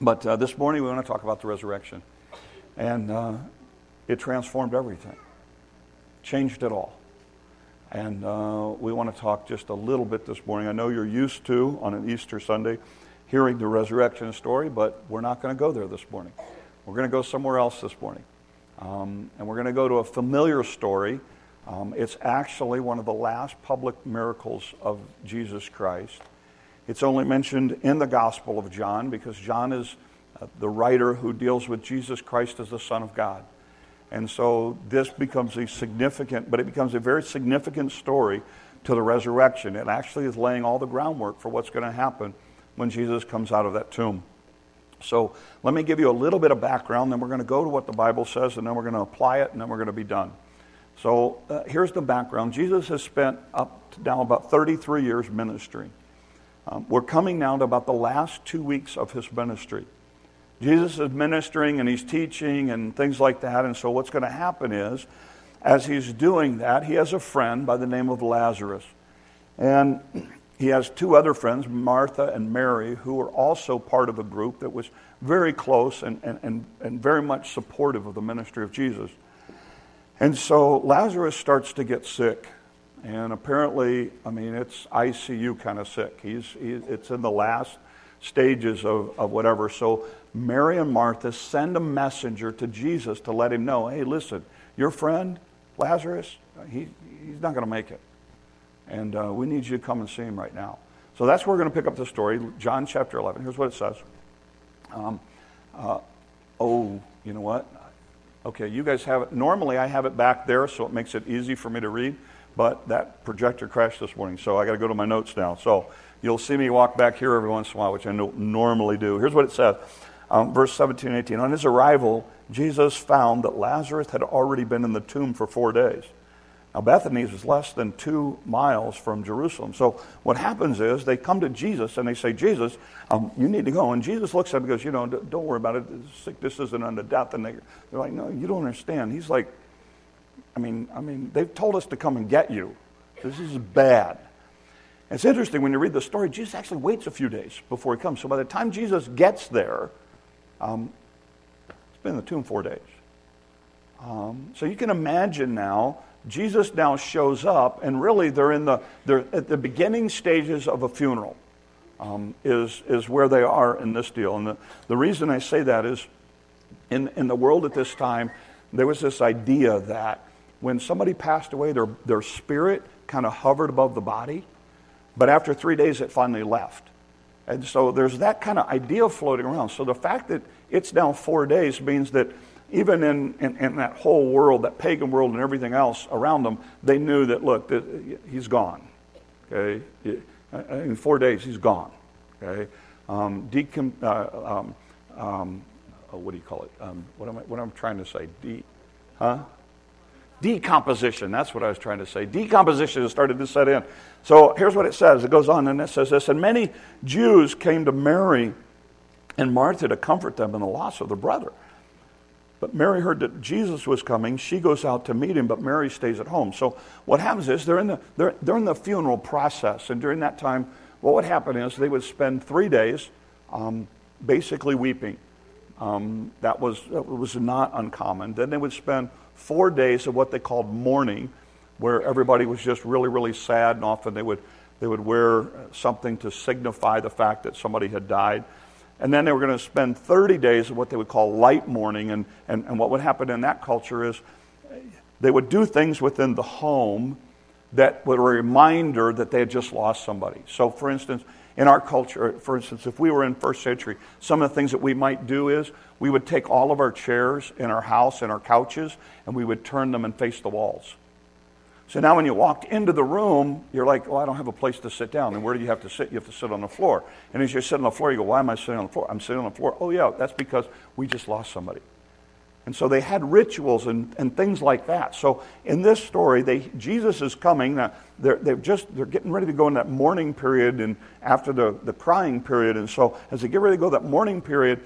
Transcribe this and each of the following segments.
But uh, this morning we want to talk about the resurrection. And uh, it transformed everything, changed it all. And uh, we want to talk just a little bit this morning. I know you're used to, on an Easter Sunday, hearing the resurrection story, but we're not going to go there this morning. We're going to go somewhere else this morning. Um, and we're going to go to a familiar story. Um, it's actually one of the last public miracles of Jesus Christ. It's only mentioned in the Gospel of John because John is uh, the writer who deals with Jesus Christ as the Son of God. And so this becomes a significant, but it becomes a very significant story to the resurrection. It actually is laying all the groundwork for what's going to happen when Jesus comes out of that tomb. So let me give you a little bit of background, then we're going to go to what the Bible says, and then we're going to apply it, and then we're going to be done. So uh, here's the background Jesus has spent up to now about 33 years ministering. Um, we're coming now to about the last two weeks of his ministry. Jesus is ministering and he's teaching and things like that. And so, what's going to happen is, as he's doing that, he has a friend by the name of Lazarus. And he has two other friends, Martha and Mary, who are also part of a group that was very close and, and, and, and very much supportive of the ministry of Jesus. And so Lazarus starts to get sick. And apparently, I mean, it's ICU kind of sick. He's, he, it's in the last stages of, of whatever. So Mary and Martha send a messenger to Jesus to let him know hey, listen, your friend, Lazarus, he, he's not going to make it. And uh, we need you to come and see him right now. So that's where we're going to pick up the story, John chapter 11. Here's what it says. Um, uh, oh, you know what? Okay, you guys have it. Normally, I have it back there, so it makes it easy for me to read. But that projector crashed this morning, so I got to go to my notes now. So you'll see me walk back here every once in a while, which I don't normally do. Here's what it says um, verse 17 and 18. On his arrival, Jesus found that Lazarus had already been in the tomb for four days. Now, Bethany is less than two miles from Jerusalem. So, what happens is they come to Jesus and they say, Jesus, um, you need to go. And Jesus looks at them and goes, You know, don't worry about it. Sickness isn't unto death. And they, they're like, No, you don't understand. He's like, I mean, I mean, they've told us to come and get you. This is bad. It's interesting when you read the story, Jesus actually waits a few days before he comes. So by the time Jesus gets there, um, it's been in the tomb four days. Um, so you can imagine now, Jesus now shows up, and really they're in the they're at the beginning stages of a funeral. Um, is is where they are in this deal, and the, the reason I say that is, in in the world at this time, there was this idea that when somebody passed away, their, their spirit kind of hovered above the body, but after three days it finally left. And so there's that kind of idea floating around. So the fact that it's now four days means that even in, in, in that whole world, that pagan world and everything else around them, they knew that, look, that he's gone. Okay? In four days, he's gone. Okay? Um, decom, uh, um, um, oh, what do you call it? Um, what, am I, what am I trying to say? De, huh? Decomposition. That's what I was trying to say. Decomposition has started to set in. So here's what it says. It goes on and it says this. And many Jews came to Mary and Martha to comfort them in the loss of their brother. But Mary heard that Jesus was coming. She goes out to meet him, but Mary stays at home. So what happens is they're in the, they're, they're in the funeral process. And during that time, what would happen is they would spend three days um, basically weeping. Um, that, was, that was not uncommon. Then they would spend four days of what they called mourning, where everybody was just really, really sad, and often they would, they would wear something to signify the fact that somebody had died. And then they were going to spend 30 days of what they would call light mourning. And, and, and what would happen in that culture is they would do things within the home that were a reminder that they had just lost somebody. So, for instance, in our culture, for instance, if we were in first century, some of the things that we might do is we would take all of our chairs in our house and our couches and we would turn them and face the walls. So now when you walked into the room, you're like, oh, I don't have a place to sit down. And where do you have to sit? You have to sit on the floor. And as you sit on the floor, you go, why am I sitting on the floor? I'm sitting on the floor. Oh, yeah, that's because we just lost somebody. And so they had rituals and, and things like that. So in this story, they, Jesus is coming. Now, they're, they're just they're getting ready to go in that mourning period and after the, the crying period. And so as they get ready to go that mourning period,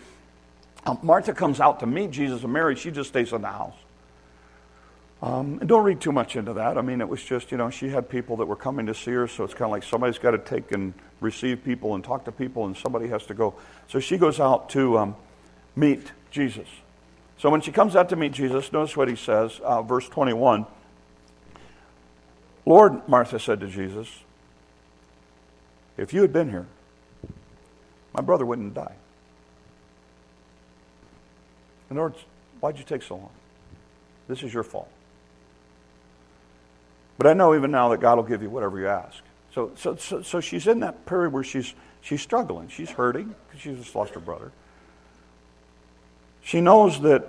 um, Martha comes out to meet Jesus and Mary. She just stays in the house. Um, and don't read too much into that. I mean, it was just, you know, she had people that were coming to see her, so it's kind of like somebody's got to take and receive people and talk to people, and somebody has to go. So she goes out to um, meet Jesus. So when she comes out to meet Jesus, notice what he says, uh, verse 21. Lord, Martha said to Jesus, if you had been here, my brother wouldn't die. In other words, why'd you take so long? This is your fault. But I know even now that God will give you whatever you ask. So, so, so, so she's in that period where she's, she's struggling. She's hurting because she's just lost her brother. She knows that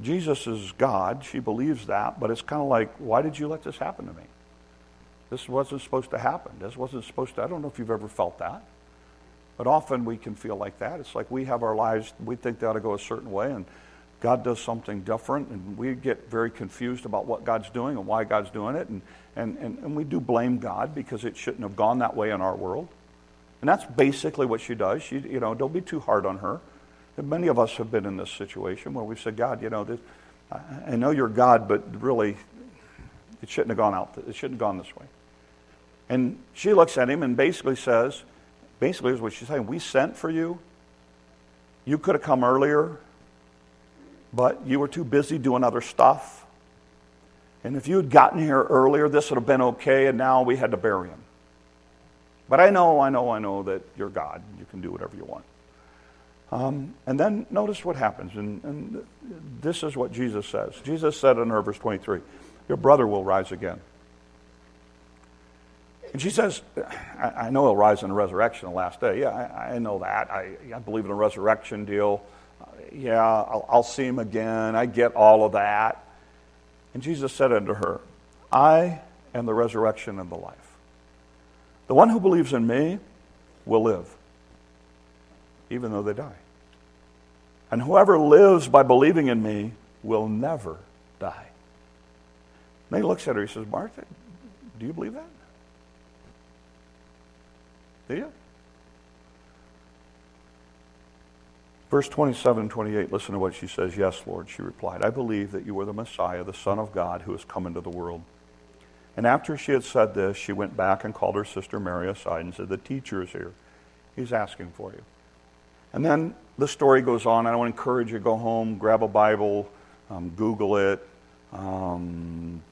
Jesus is God. She believes that, but it's kind of like, why did you let this happen to me? This wasn't supposed to happen. This wasn't supposed to. I don't know if you've ever felt that. But often we can feel like that. It's like we have our lives, we think they ought to go a certain way, and God does something different, and we get very confused about what God's doing and why God's doing it, and, and, and, and we do blame God because it shouldn't have gone that way in our world. And that's basically what she does. She, you know, don't be too hard on her. Many of us have been in this situation where we've said, God, you know, this, I know you're God, but really, it shouldn't have gone out. It shouldn't have gone this way. And she looks at him and basically says, basically, is what she's saying. We sent for you. You could have come earlier but you were too busy doing other stuff. And if you had gotten here earlier, this would have been okay, and now we had to bury him. But I know, I know, I know that you're God. You can do whatever you want. Um, and then notice what happens. And, and, this is what Jesus says. Jesus said in her verse 23 Your brother will rise again. And she says, I, I know he'll rise in the resurrection the last day. Yeah, I, I know that. I, I believe in a resurrection deal yeah, I'll, I'll see him again. I get all of that. And Jesus said unto her, I am the resurrection and the life. The one who believes in me will live, even though they die. And whoever lives by believing in me will never die. And he looks at her, he says, Martha, do you believe that? Do you? Verse 27 and 28, listen to what she says. Yes, Lord, she replied. I believe that you are the Messiah, the Son of God, who has come into the world. And after she had said this, she went back and called her sister Mary aside and said, The teacher is here. He's asking for you. And then the story goes on. I want to encourage you to go home, grab a Bible, um, Google it, um,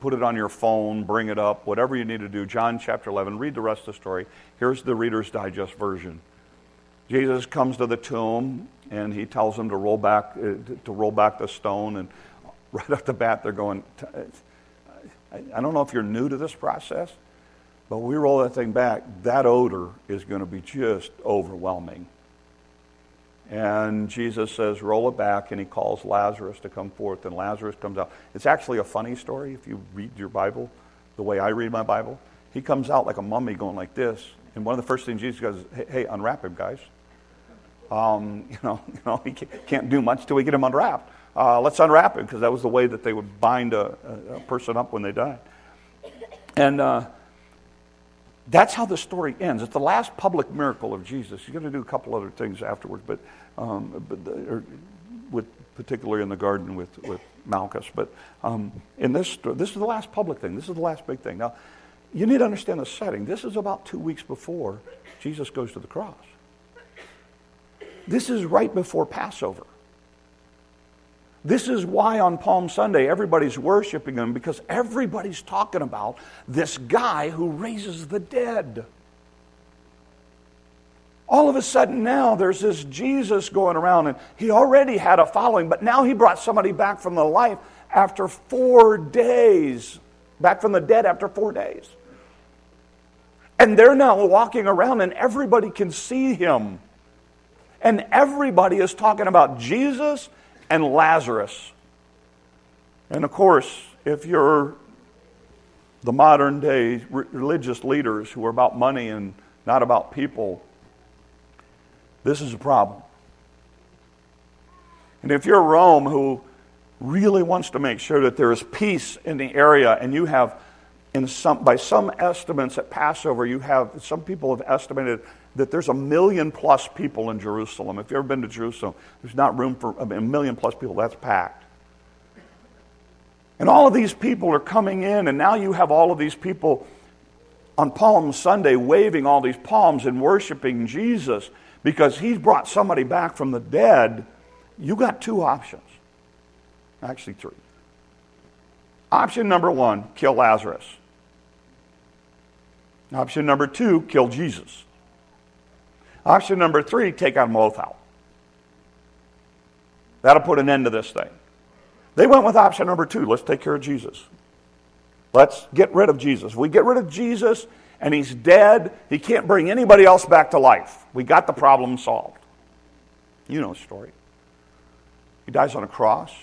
put it on your phone, bring it up, whatever you need to do. John chapter 11, read the rest of the story. Here's the Reader's Digest version. Jesus comes to the tomb and he tells them to roll back uh, to roll back the stone and right off the bat they're going I don't know if you're new to this process but we roll that thing back that odor is going to be just overwhelming and Jesus says roll it back and he calls Lazarus to come forth. And Lazarus comes out. It's actually a funny story if you read your Bible the way I read my Bible. He comes out like a mummy going like this. And one of the first things Jesus goes hey, hey unwrap him guys. Um, you know, you know, he can't do much till we get him unwrapped. Uh, let's unwrap him because that was the way that they would bind a, a person up when they died. And uh, that's how the story ends. It's the last public miracle of Jesus. He's going to do a couple other things afterwards, but, um, but the, with particularly in the garden with, with Malchus. But um, in this, this is the last public thing. This is the last big thing. Now, you need to understand the setting. This is about two weeks before Jesus goes to the cross. This is right before Passover. This is why on Palm Sunday everybody's worshiping him because everybody's talking about this guy who raises the dead. All of a sudden now there's this Jesus going around and he already had a following, but now he brought somebody back from the life after four days, back from the dead after four days. And they're now walking around and everybody can see him. And everybody is talking about Jesus and Lazarus. And of course, if you're the modern day religious leaders who are about money and not about people, this is a problem. And if you're Rome who really wants to make sure that there is peace in the area and you have in some by some estimates at Passover you have some people have estimated that there's a million plus people in Jerusalem. If you've ever been to Jerusalem, there's not room for a million plus people. That's packed. And all of these people are coming in, and now you have all of these people on Palm Sunday waving all these palms and worshiping Jesus because he's brought somebody back from the dead. You got two options. Actually, three. Option number one kill Lazarus. Option number two kill Jesus. Option number three take them both out. That'll put an end to this thing. They went with option number two let's take care of Jesus. Let's get rid of Jesus. If we get rid of Jesus and he's dead, he can't bring anybody else back to life. We got the problem solved. You know the story. He dies on a cross.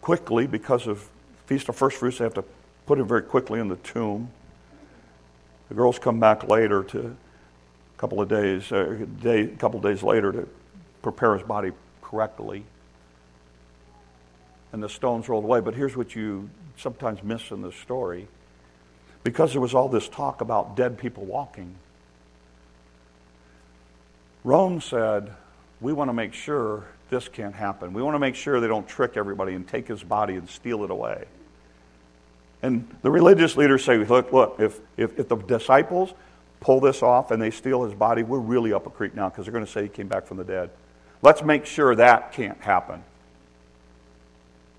Quickly, because of Feast of First Fruits, they have to put him very quickly in the tomb. The girls come back later to couple of days, uh, a day, couple of days later to prepare his body correctly. And the stones rolled away. But here's what you sometimes miss in this story. Because there was all this talk about dead people walking, Rome said, We want to make sure this can't happen. We want to make sure they don't trick everybody and take his body and steal it away. And the religious leaders say, Look, look, if, if, if the disciples pull this off and they steal his body, we're really up a creek now because they're going to say he came back from the dead. Let's make sure that can't happen.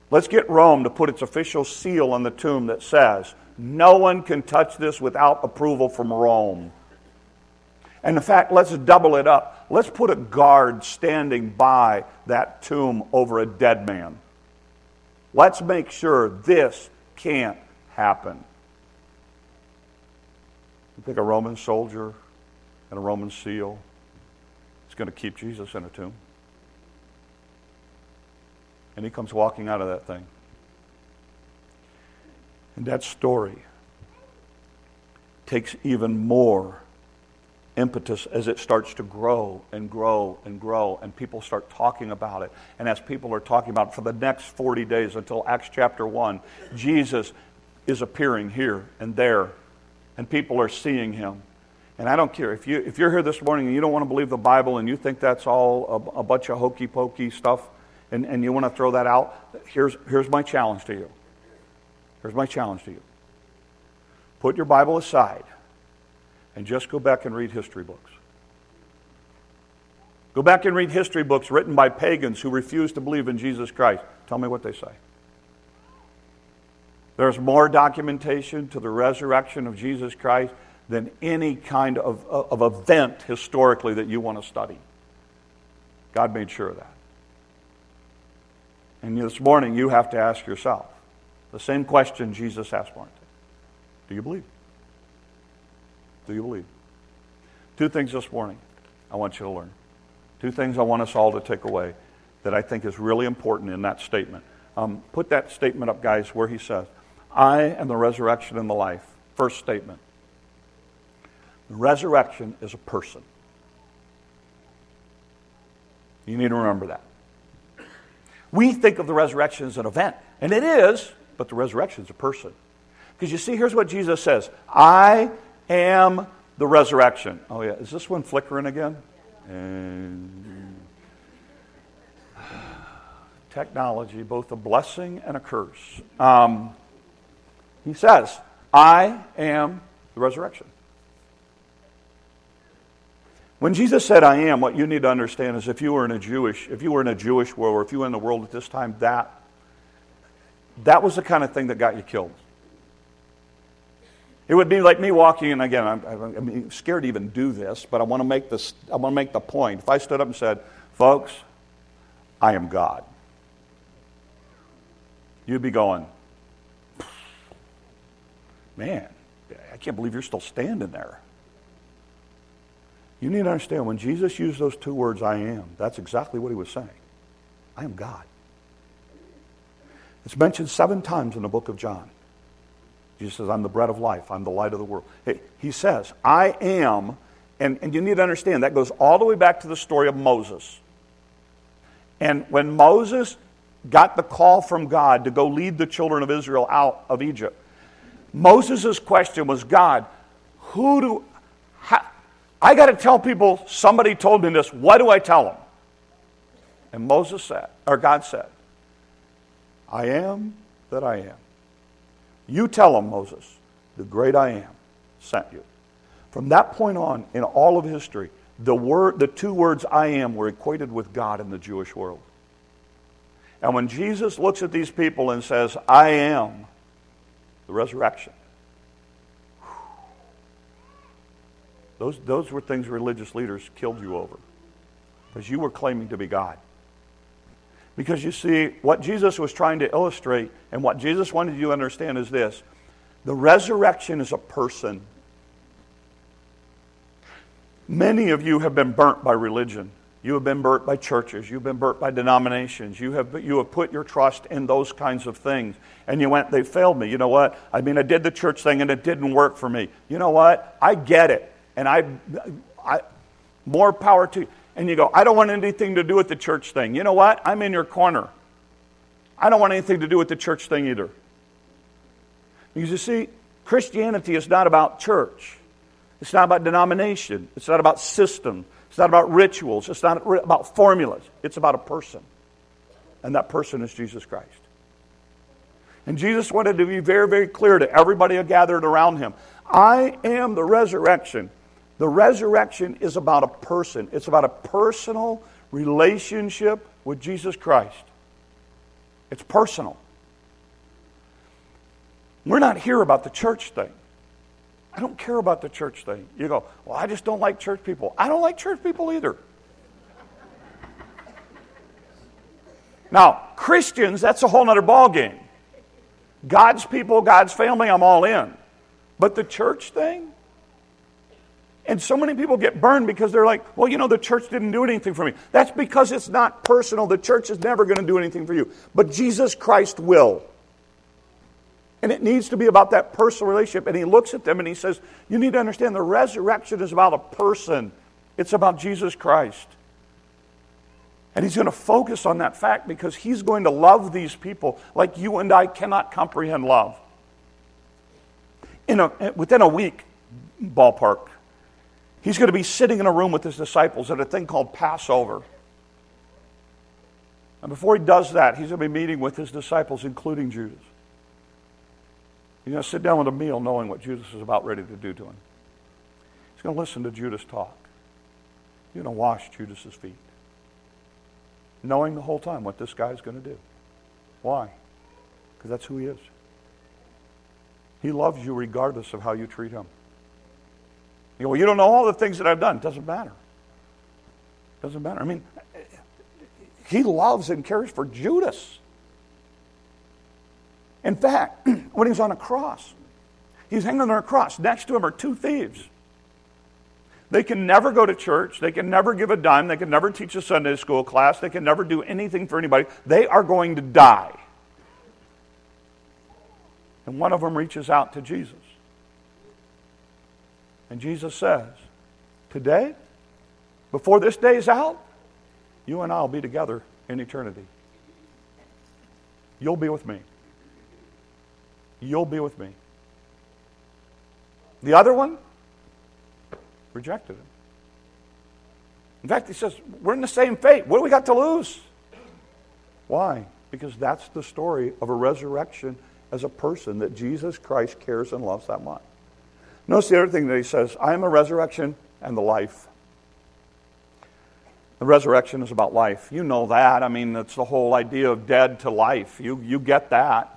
Let's get Rome to put its official seal on the tomb that says, no one can touch this without approval from Rome. And in fact, let's double it up. Let's put a guard standing by that tomb over a dead man. Let's make sure this can't happen. You think a Roman soldier and a Roman seal is going to keep Jesus in a tomb? And he comes walking out of that thing. And that story takes even more impetus as it starts to grow and grow and grow, and people start talking about it. And as people are talking about it for the next 40 days until Acts chapter 1, Jesus is appearing here and there, and people are seeing him. And I don't care if, you, if you're here this morning and you don't want to believe the Bible and you think that's all a, a bunch of hokey pokey stuff and, and you want to throw that out, here's, here's my challenge to you. Here's my challenge to you. Put your Bible aside and just go back and read history books. Go back and read history books written by pagans who refuse to believe in Jesus Christ. Tell me what they say. There's more documentation to the resurrection of Jesus Christ than any kind of, of event historically that you want to study. God made sure of that. And this morning, you have to ask yourself the same question Jesus asked Martha Do you believe? Do you believe? Two things this morning I want you to learn. Two things I want us all to take away that I think is really important in that statement. Um, put that statement up, guys, where he says, I am the resurrection and the life. First statement. The resurrection is a person. You need to remember that. We think of the resurrection as an event, and it is, but the resurrection is a person. Because you see, here's what Jesus says I am the resurrection. Oh, yeah. Is this one flickering again? And technology, both a blessing and a curse. Um, he says, I am the resurrection. When Jesus said, I am, what you need to understand is if you were in a Jewish, if you were in a Jewish world, or if you were in the world at this time, that, that was the kind of thing that got you killed. It would be like me walking, and again, I'm, I'm scared to even do this, but I want to make this. I want to make the point. If I stood up and said, "Folks, I am God," you'd be going, "Man, I can't believe you're still standing there." You need to understand when Jesus used those two words, "I am," that's exactly what he was saying. I am God. It's mentioned seven times in the book of John. Jesus says, I'm the bread of life. I'm the light of the world. He says, I am, and, and you need to understand that goes all the way back to the story of Moses. And when Moses got the call from God to go lead the children of Israel out of Egypt, Moses' question was, God, who do, how, I got to tell people somebody told me this. What do I tell them? And Moses said, or God said, I am that I am. You tell them, Moses, the great I am sent you. From that point on, in all of history, the, word, the two words I am were equated with God in the Jewish world. And when Jesus looks at these people and says, I am the resurrection, those, those were things religious leaders killed you over because you were claiming to be God. Because you see, what Jesus was trying to illustrate and what Jesus wanted you to understand is this the resurrection is a person. Many of you have been burnt by religion. You have been burnt by churches. You've been burnt by denominations. You have, you have put your trust in those kinds of things. And you went, they failed me. You know what? I mean, I did the church thing and it didn't work for me. You know what? I get it. And I, I more power to you. And you go, I don't want anything to do with the church thing. You know what? I'm in your corner. I don't want anything to do with the church thing either. Because you see, Christianity is not about church. It's not about denomination. It's not about system. It's not about rituals. It's not about formulas. It's about a person. And that person is Jesus Christ. And Jesus wanted to be very, very clear to everybody who gathered around him I am the resurrection. The resurrection is about a person, it's about a personal relationship with Jesus Christ. It's personal. We're not here about the church thing. I don't care about the church thing. You go, well, I just don't like church people. I don't like church people either. Now, Christians, that's a whole other ballgame. God's people, God's family, I'm all in. But the church thing? And so many people get burned because they're like, well, you know, the church didn't do anything for me. That's because it's not personal. The church is never going to do anything for you. But Jesus Christ will. And it needs to be about that personal relationship. And he looks at them and he says, You need to understand the resurrection is about a person, it's about Jesus Christ. And he's going to focus on that fact because he's going to love these people like you and I cannot comprehend love. In a, within a week, ballpark, he's going to be sitting in a room with his disciples at a thing called Passover. And before he does that, he's going to be meeting with his disciples, including Judas. He's going to sit down with a meal knowing what Judas is about ready to do to him. He's going to listen to Judas talk. He's going to wash Judas's feet. Knowing the whole time what this guy's going to do. Why? Because that's who he is. He loves you regardless of how you treat him. You go, well, you don't know all the things that I've done. It doesn't matter. It doesn't matter. I mean, he loves and cares for Judas. In fact, when he was on a cross, he's hanging on a cross. Next to him are two thieves. They can never go to church. They can never give a dime. They can never teach a Sunday school class. They can never do anything for anybody. They are going to die. And one of them reaches out to Jesus. And Jesus says, Today, before this day is out, you and I will be together in eternity. You'll be with me. You'll be with me. The other one rejected him. In fact, he says, We're in the same fate. What do we got to lose? Why? Because that's the story of a resurrection as a person that Jesus Christ cares and loves that much. Notice the other thing that he says I am a resurrection and the life. The resurrection is about life. You know that. I mean, it's the whole idea of dead to life. You, you get that.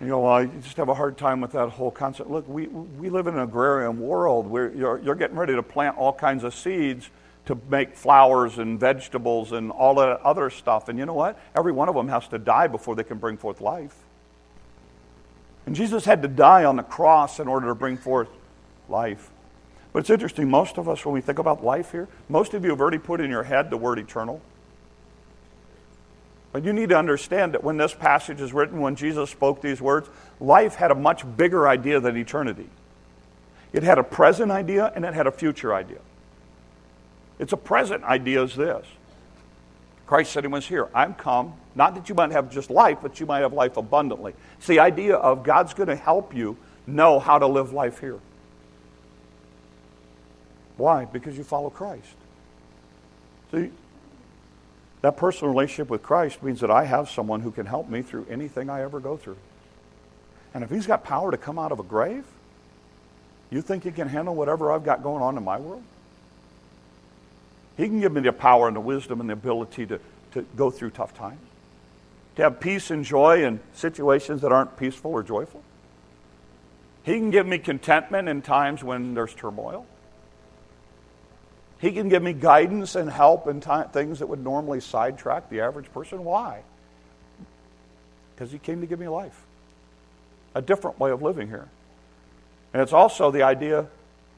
You know, well, I just have a hard time with that whole concept. Look, we, we live in an agrarian world where you're, you're getting ready to plant all kinds of seeds to make flowers and vegetables and all that other stuff. And you know what? Every one of them has to die before they can bring forth life. And Jesus had to die on the cross in order to bring forth life. But it's interesting, most of us, when we think about life here, most of you have already put in your head the word eternal. But you need to understand that when this passage is written, when Jesus spoke these words, life had a much bigger idea than eternity. It had a present idea and it had a future idea. It's a present idea is this. Christ said he was here. I'm come, not that you might have just life, but you might have life abundantly. It's the idea of God's going to help you know how to live life here. Why? Because you follow Christ. See, That personal relationship with Christ means that I have someone who can help me through anything I ever go through. And if he's got power to come out of a grave, you think he can handle whatever I've got going on in my world? He can give me the power and the wisdom and the ability to, to go through tough times, to have peace and joy in situations that aren't peaceful or joyful. He can give me contentment in times when there's turmoil. He can give me guidance and help in things that would normally sidetrack the average person. Why? Because He came to give me life, a different way of living here. And it's also the idea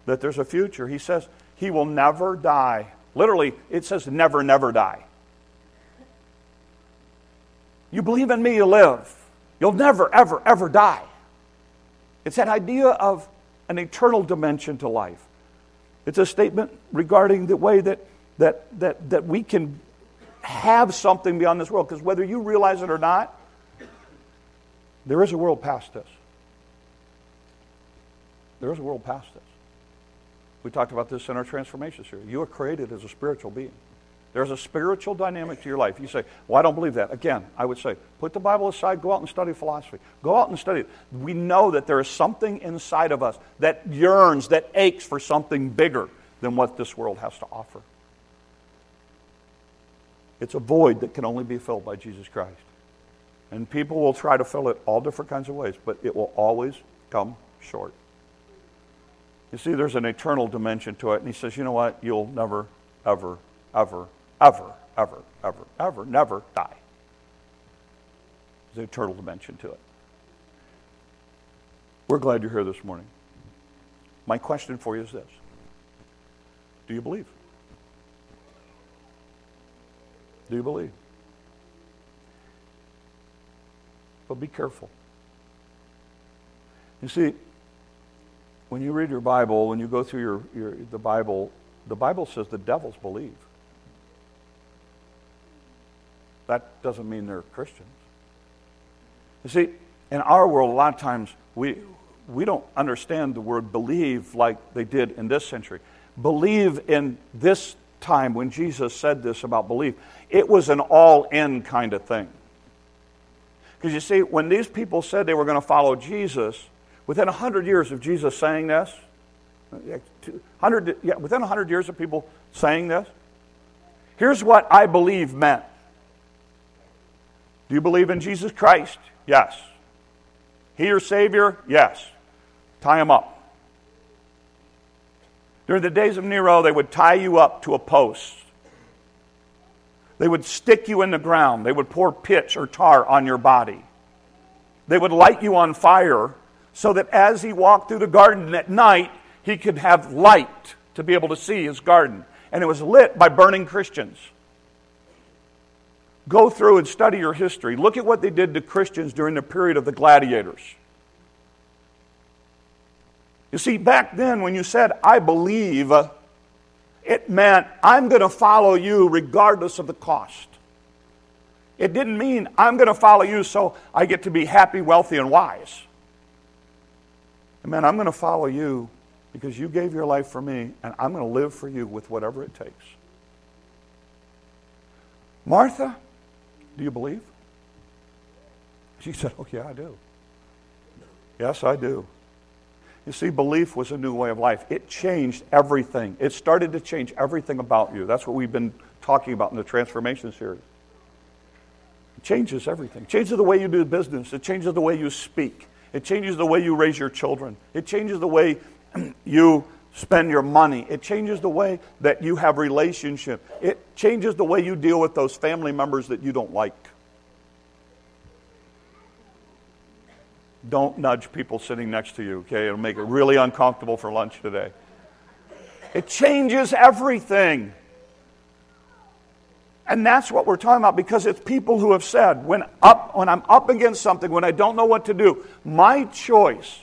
that there's a future. He says He will never die. Literally, it says never, never die. You believe in me, you live. You'll never, ever, ever die. It's that idea of an eternal dimension to life. It's a statement regarding the way that, that, that, that we can have something beyond this world. Because whether you realize it or not, there is a world past us. There is a world past us. We talked about this in our transformation series. You are created as a spiritual being. There's a spiritual dynamic to your life. You say, Well, I don't believe that. Again, I would say, put the Bible aside, go out and study philosophy. Go out and study it. We know that there is something inside of us that yearns, that aches for something bigger than what this world has to offer. It's a void that can only be filled by Jesus Christ. And people will try to fill it all different kinds of ways, but it will always come short. You see, there's an eternal dimension to it. And he says, you know what? You'll never, ever, ever ever, ever, ever, ever, never die. There's an eternal dimension to it. We're glad you're here this morning. My question for you is this Do you believe? Do you believe? But be careful. You see, when you read your Bible, when you go through your, your, the Bible, the Bible says the devils believe. That doesn't mean they're Christians. You see, in our world, a lot of times we, we don't understand the word believe like they did in this century. Believe in this time when Jesus said this about belief, it was an all in kind of thing. Because you see, when these people said they were going to follow Jesus, within 100 years of Jesus saying this, 100, yeah, within 100 years of people saying this, here's what I believe meant. Do you believe in Jesus Christ? Yes. He your Savior? Yes. Tie him up. During the days of Nero, they would tie you up to a post. They would stick you in the ground. They would pour pitch or tar on your body. They would light you on fire so that as he walked through the garden at night, he could have light to be able to see his garden. And it was lit by burning Christians. Go through and study your history. Look at what they did to Christians during the period of the gladiators. You see, back then when you said, I believe, it meant, I'm going to follow you regardless of the cost. It didn't mean, I'm going to follow you so I get to be happy, wealthy, and wise. It meant, I'm going to follow you because you gave your life for me, and I'm going to live for you with whatever it takes. Martha, do you believe? She said, Oh, yeah, I do. Yes, I do. You see, belief was a new way of life. It changed everything. It started to change everything about you. That's what we've been talking about in the transformation series. It changes everything. It changes the way you do business. It changes the way you speak. It changes the way you raise your children. It changes the way you spend your money. It changes the way that you have relationship. It changes the way you deal with those family members that you don't like. Don't nudge people sitting next to you, okay? It'll make it really uncomfortable for lunch today. It changes everything. And that's what we're talking about because it's people who have said, when, up, when I'm up against something, when I don't know what to do, my choice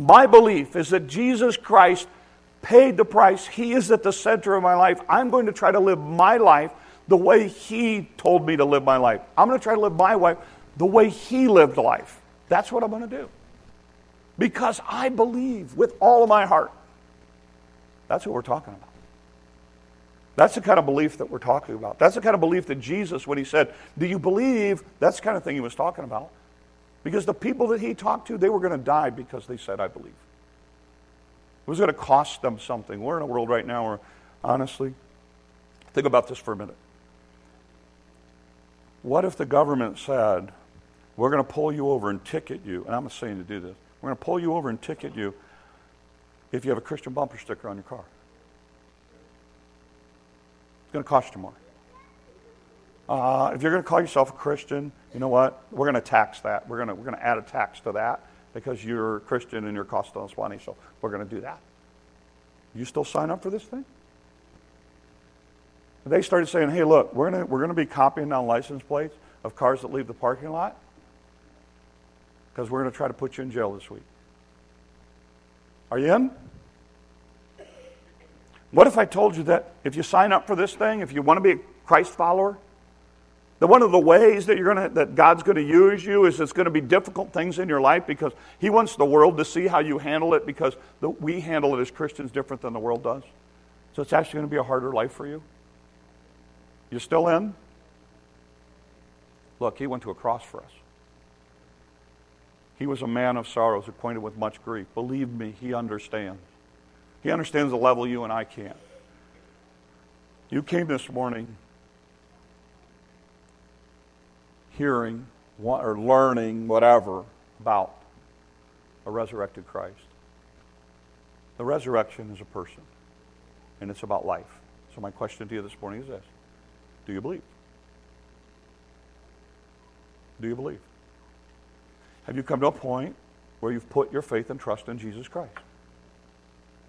my belief is that Jesus Christ paid the price. He is at the center of my life. I'm going to try to live my life the way He told me to live my life. I'm going to try to live my life the way He lived life. That's what I'm going to do. Because I believe with all of my heart. That's what we're talking about. That's the kind of belief that we're talking about. That's the kind of belief that Jesus, when he said, Do you believe? That's the kind of thing he was talking about. Because the people that he talked to, they were going to die because they said, I believe. It was going to cost them something. We're in a world right now where, honestly, think about this for a minute. What if the government said, We're going to pull you over and ticket you, and I'm not saying to do this, we're going to pull you over and ticket you if you have a Christian bumper sticker on your car? It's going to cost you more. Uh, if you're going to call yourself a Christian, you know what? We're going to tax that. We're going to, we're going to add a tax to that because you're a Christian and you're costing us money, so we're going to do that. You still sign up for this thing? They started saying, hey, look, we're going we're going to be copying down license plates of cars that leave the parking lot because we're going to try to put you in jail this week. Are you in? What if I told you that if you sign up for this thing, if you want to be a Christ follower, that one of the ways that you're to, that God's to use you is it's to be difficult things in your life because He wants the world to see how you handle it because the, we handle it as Christians different than the world does. So it's actually to be a harder life for you. You're still in? Look, He went to a cross for us. He was a man of sorrows, acquainted with much grief. Believe me, He understands. He understands the level you and I can't. You came this morning hearing or learning whatever about a resurrected Christ. The resurrection is a person, and it's about life. So, my question to you this morning is this Do you believe? Do you believe? Have you come to a point where you've put your faith and trust in Jesus Christ?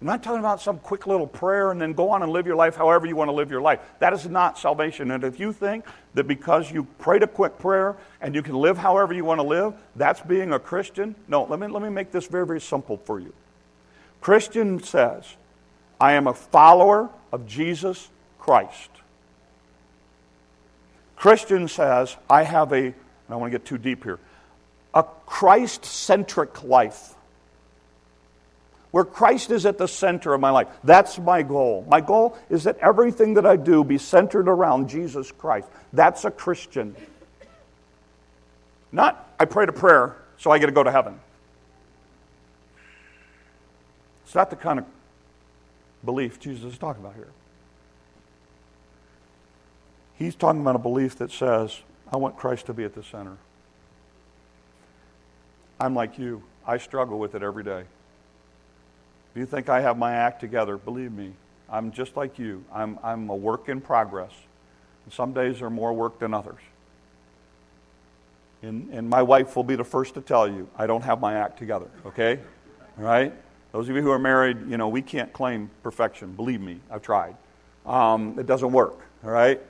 I'm not talking about some quick little prayer and then go on and live your life however you want to live your life. That is not salvation. And if you think that because you prayed a quick prayer and you can live however you want to live, that's being a Christian, no, let me, let me make this very, very simple for you. Christian says, I am a follower of Jesus Christ. Christian says, I have a, I don't want to get too deep here, a Christ centric life where Christ is at the center of my life. That's my goal. My goal is that everything that I do be centered around Jesus Christ. That's a Christian. Not, I prayed a prayer, so I get to go to heaven. It's not the kind of belief Jesus is talking about here. He's talking about a belief that says, I want Christ to be at the center. I'm like you. I struggle with it every day. If you think I have my act together, believe me, I'm just like you. I'm, I'm a work in progress. And Some days are more work than others. And, and my wife will be the first to tell you, I don't have my act together, okay? All right? Those of you who are married, you know, we can't claim perfection. Believe me, I've tried. Um, it doesn't work, all right?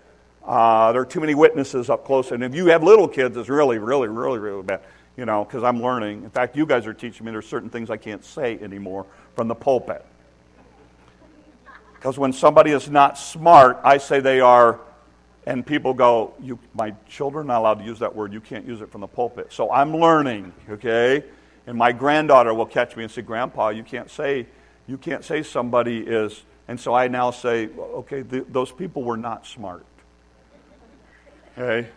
Uh, there are too many witnesses up close. And if you have little kids, it's really, really, really, really bad, you know, because I'm learning. In fact, you guys are teaching me there's certain things I can't say anymore from the pulpit. Because when somebody is not smart, I say they are, and people go, you, My children are not allowed to use that word. You can't use it from the pulpit. So I'm learning, okay? And my granddaughter will catch me and say, Grandpa, you can't say, you can't say somebody is. And so I now say, okay, the, those people were not smart. Okay?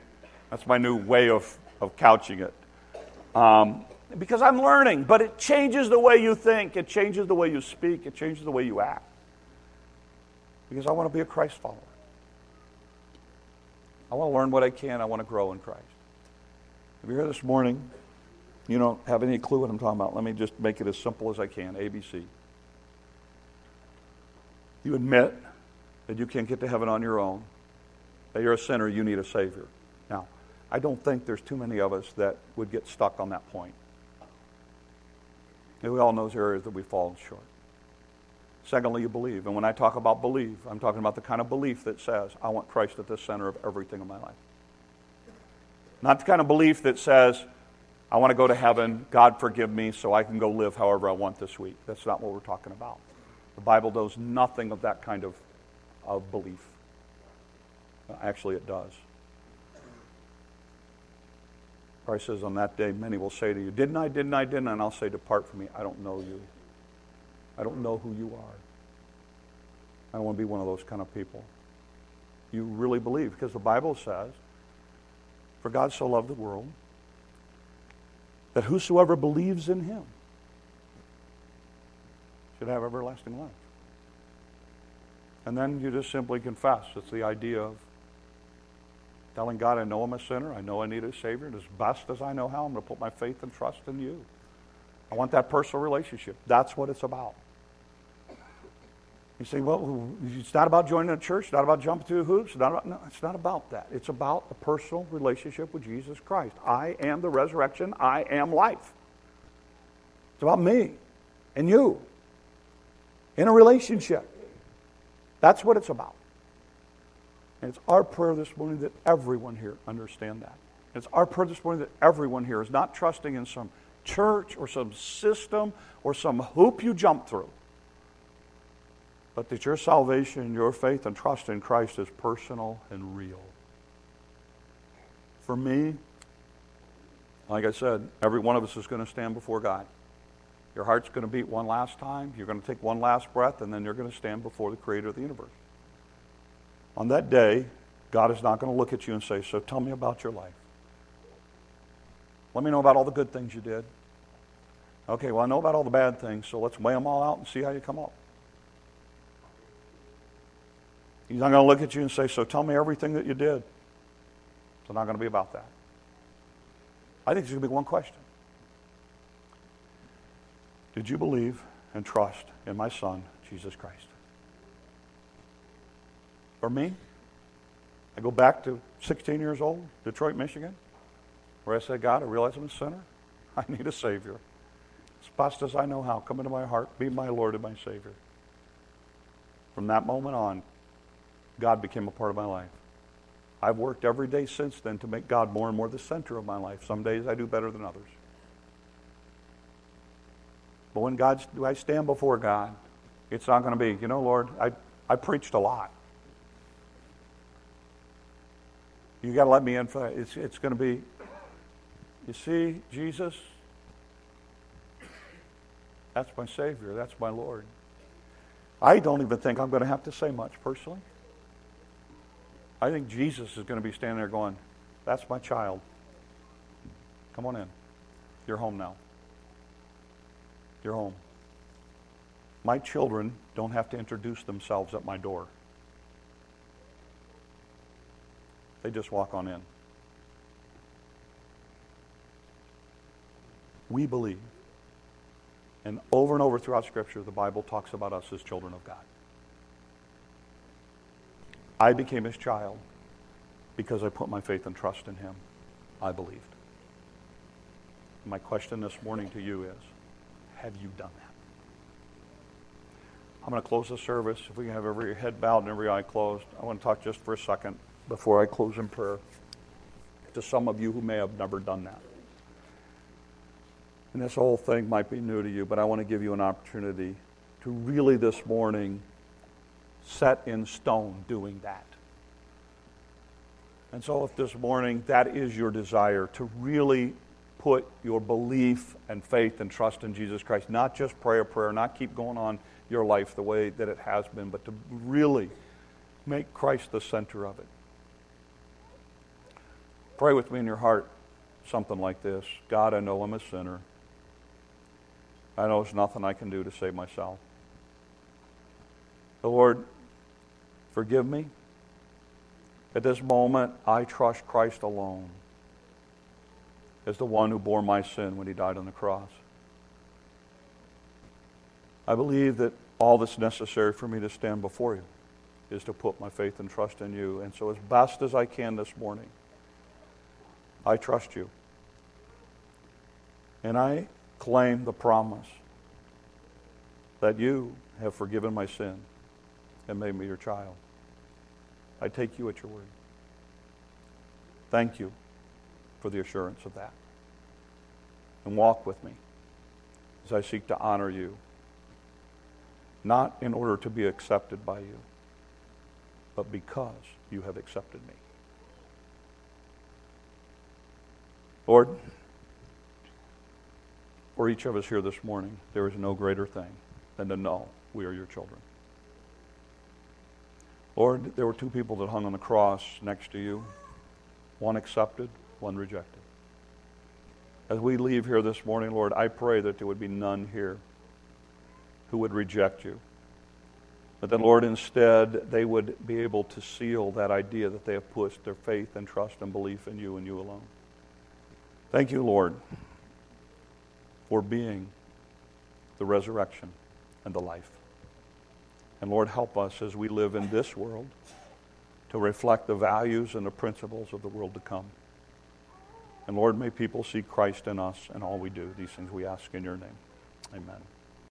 That's my new way of, of couching it. Um, because I'm learning, but it changes the way you think, it changes the way you speak, it changes the way you act. Because I want to be a Christ follower. I want to learn what I can, I want to grow in Christ. If you're here this morning, you don't have any clue what I'm talking about. Let me just make it as simple as I can ABC. You admit that you can't get to heaven on your own, that you're a sinner, you need a Savior. I don't think there's too many of us that would get stuck on that point. And we all know those areas that we've fallen short. Secondly, you believe. And when I talk about believe, I'm talking about the kind of belief that says, I want Christ at the center of everything in my life. Not the kind of belief that says, I want to go to heaven, God forgive me, so I can go live however I want this week. That's not what we're talking about. The Bible does nothing of that kind of, of belief. Actually, it does. Christ says, On that day, many will say to you, Didn't I, didn't I, didn't I? And I'll say, Depart from me. I don't know you. I don't know who you are. I don't want to be one of those kind of people. you really believe. Because the Bible says, For God so loved the world that whosoever believes in him should have everlasting life. And then you just simply confess. It's the idea of telling God, I know I'm a sinner. I know I need a Savior. And as best as I know how, I'm going to put my faith and trust in you. I want that personal relationship. That's what it's about. You say, well, it's not about joining a church, not about jumping through hoops. Not about, no, it's not about that. It's about a personal relationship with Jesus Christ. I am the resurrection, I am life. It's about me and you in a relationship. That's what it's about. And it's our prayer this morning that everyone here understand that. It's our prayer this morning that everyone here is not trusting in some church or some system or some hoop you jump through but that your salvation, your faith, and trust in Christ is personal and real. For me, like I said, every one of us is going to stand before God. Your heart's going to beat one last time. You're going to take one last breath, and then you're going to stand before the Creator of the universe. On that day, God is not going to look at you and say, So tell me about your life. Let me know about all the good things you did. Okay, well, I know about all the bad things, so let's weigh them all out and see how you come up. He's not going to look at you and say, So tell me everything that you did. It's not going to be about that. I think there's going to be one question Did you believe and trust in my Son, Jesus Christ? For me, I go back to 16 years old, Detroit, Michigan, where I said, God, I realize I'm a sinner. I need a Savior. As best as I know how, come into my heart, be my Lord and my Savior. From that moment on, God became a part of my life. I've worked every day since then to make God more and more the center of my life. Some days I do better than others. But when God, do I stand before God, it's not going to be, you know, Lord, I, I preached a lot. You got to let me in for that. It's, it's going to be, you see, Jesus, that's my Savior. That's my Lord. I don't even think I'm going to have to say much personally. I think Jesus is going to be standing there going, That's my child. Come on in. You're home now. You're home. My children don't have to introduce themselves at my door. They just walk on in. We believe. And over and over throughout Scripture, the Bible talks about us as children of God. I became his child because I put my faith and trust in him. I believed. My question this morning to you is have you done that? I'm going to close the service. If we can have every head bowed and every eye closed, I want to talk just for a second before I close in prayer to some of you who may have never done that. And this whole thing might be new to you, but I want to give you an opportunity to really this morning set in stone doing that. And so, if this morning that is your desire to really put your belief and faith and trust in Jesus Christ, not just pray a prayer, not keep going on your life the way that it has been, but to really make Christ the center of it. Pray with me in your heart something like this God, I know I'm a sinner. I know there's nothing I can do to save myself. The Lord, Forgive me. At this moment, I trust Christ alone as the one who bore my sin when he died on the cross. I believe that all that's necessary for me to stand before you is to put my faith and trust in you. And so, as best as I can this morning, I trust you. And I claim the promise that you have forgiven my sin and made me your child. I take you at your word. Thank you for the assurance of that. And walk with me as I seek to honor you, not in order to be accepted by you, but because you have accepted me. Lord, for each of us here this morning, there is no greater thing than to know we are your children. Lord, there were two people that hung on the cross next to you. One accepted, one rejected. As we leave here this morning, Lord, I pray that there would be none here who would reject you. But that, Lord, instead, they would be able to seal that idea that they have put their faith and trust and belief in you and you alone. Thank you, Lord, for being the resurrection and the life. And Lord, help us as we live in this world to reflect the values and the principles of the world to come. And Lord, may people see Christ in us and all we do. These things we ask in your name. Amen.